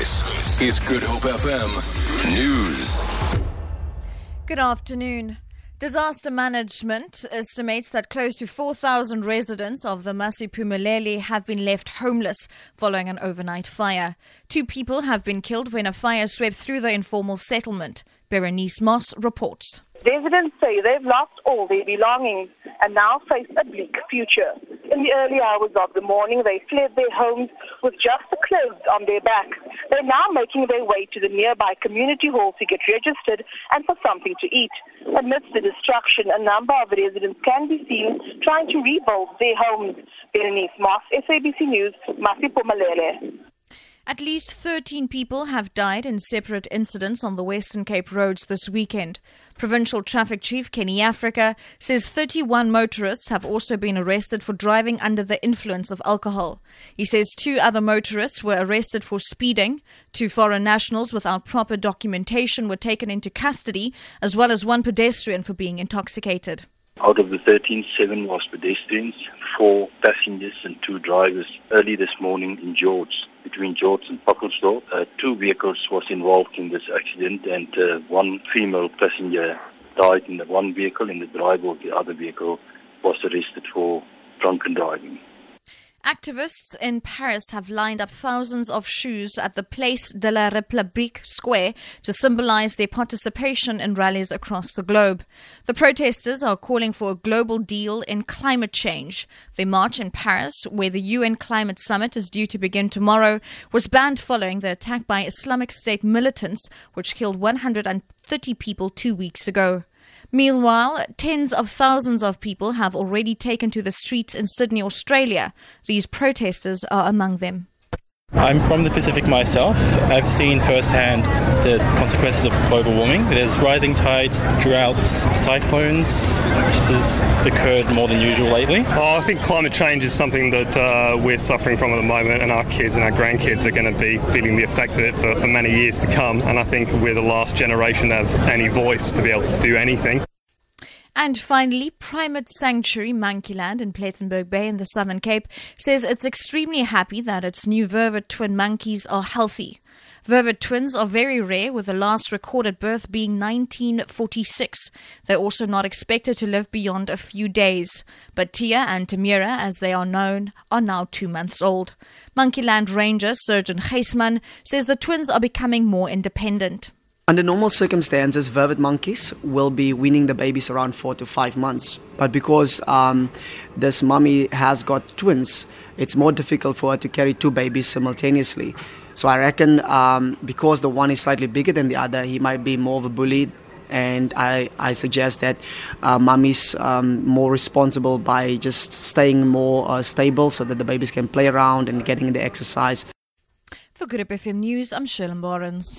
This is Good Hope FM News. Good afternoon. Disaster Management estimates that close to 4,000 residents of the Masiphumelele have been left homeless following an overnight fire. Two people have been killed when a fire swept through the informal settlement. Berenice Moss reports. Residents say they've lost all their belongings and now face a bleak future. In the early hours of the morning, they fled their homes with just the clothes on their backs. They're now making their way to the nearby community hall to get registered and for something to eat. Amidst the destruction, a number of residents can be seen trying to rebuild their homes. Berenice Moss, SABC News, Masiphumelele. At least 13 people have died in separate incidents on the Western Cape roads this weekend. Provincial Traffic Chief Kenny Africa says 31 motorists have also been arrested for driving under the influence of alcohol. He says two other motorists were arrested for speeding, two foreign nationals without proper documentation were taken into custody, as well as one pedestrian for being intoxicated. Out of the 13, seven was pedestrians, four passengers and two drivers. Early this morning in George, between George and Pacaltsdorp, uh, two vehicles was involved in this accident and uh, one female passenger died in the one vehicle and the driver of the other vehicle was arrested for drunken driving. Activists in Paris have lined up thousands of shoes at the Place de la République square to symbolize their participation in rallies across the globe. The protesters are calling for a global deal in climate change. Their march in Paris, where the UN climate summit is due to begin tomorrow, was banned following the attack by Islamic State militants, which killed 130 people two weeks ago. Meanwhile, tens of thousands of people have already taken to the streets in Sydney, Australia. These protesters are among them. I'm from the Pacific myself. I've seen firsthand the consequences of global warming. There's rising tides, droughts, cyclones, which has occurred more than usual lately. Oh, I think climate change is something that uh, we're suffering from at the moment, and our kids and our grandkids are going to be feeling the effects of it for, for many years to come. And I think we're the last generation that have any voice to be able to do anything. And finally, Primate Sanctuary Monkeyland in Plettenberg Bay in the Southern Cape says it's extremely happy that its new vervet twin monkeys are healthy. Vervet twins are very rare, with the last recorded birth being 1946. They're also not expected to live beyond a few days. But Tia and Tamira, as they are known, are now two months old. Monkeyland Ranger Surgeon Geisman says the twins are becoming more independent. Under normal circumstances, vervet monkeys will be weaning the babies around four to five months. But because um, this mummy has got twins, it's more difficult for her to carry two babies simultaneously. So I reckon um, because the one is slightly bigger than the other, he might be more of a bully. And I, I suggest that uh, mummy's um, more responsible by just staying more uh, stable so that the babies can play around and getting the exercise. For Good FM News, I'm Shirley Barnes.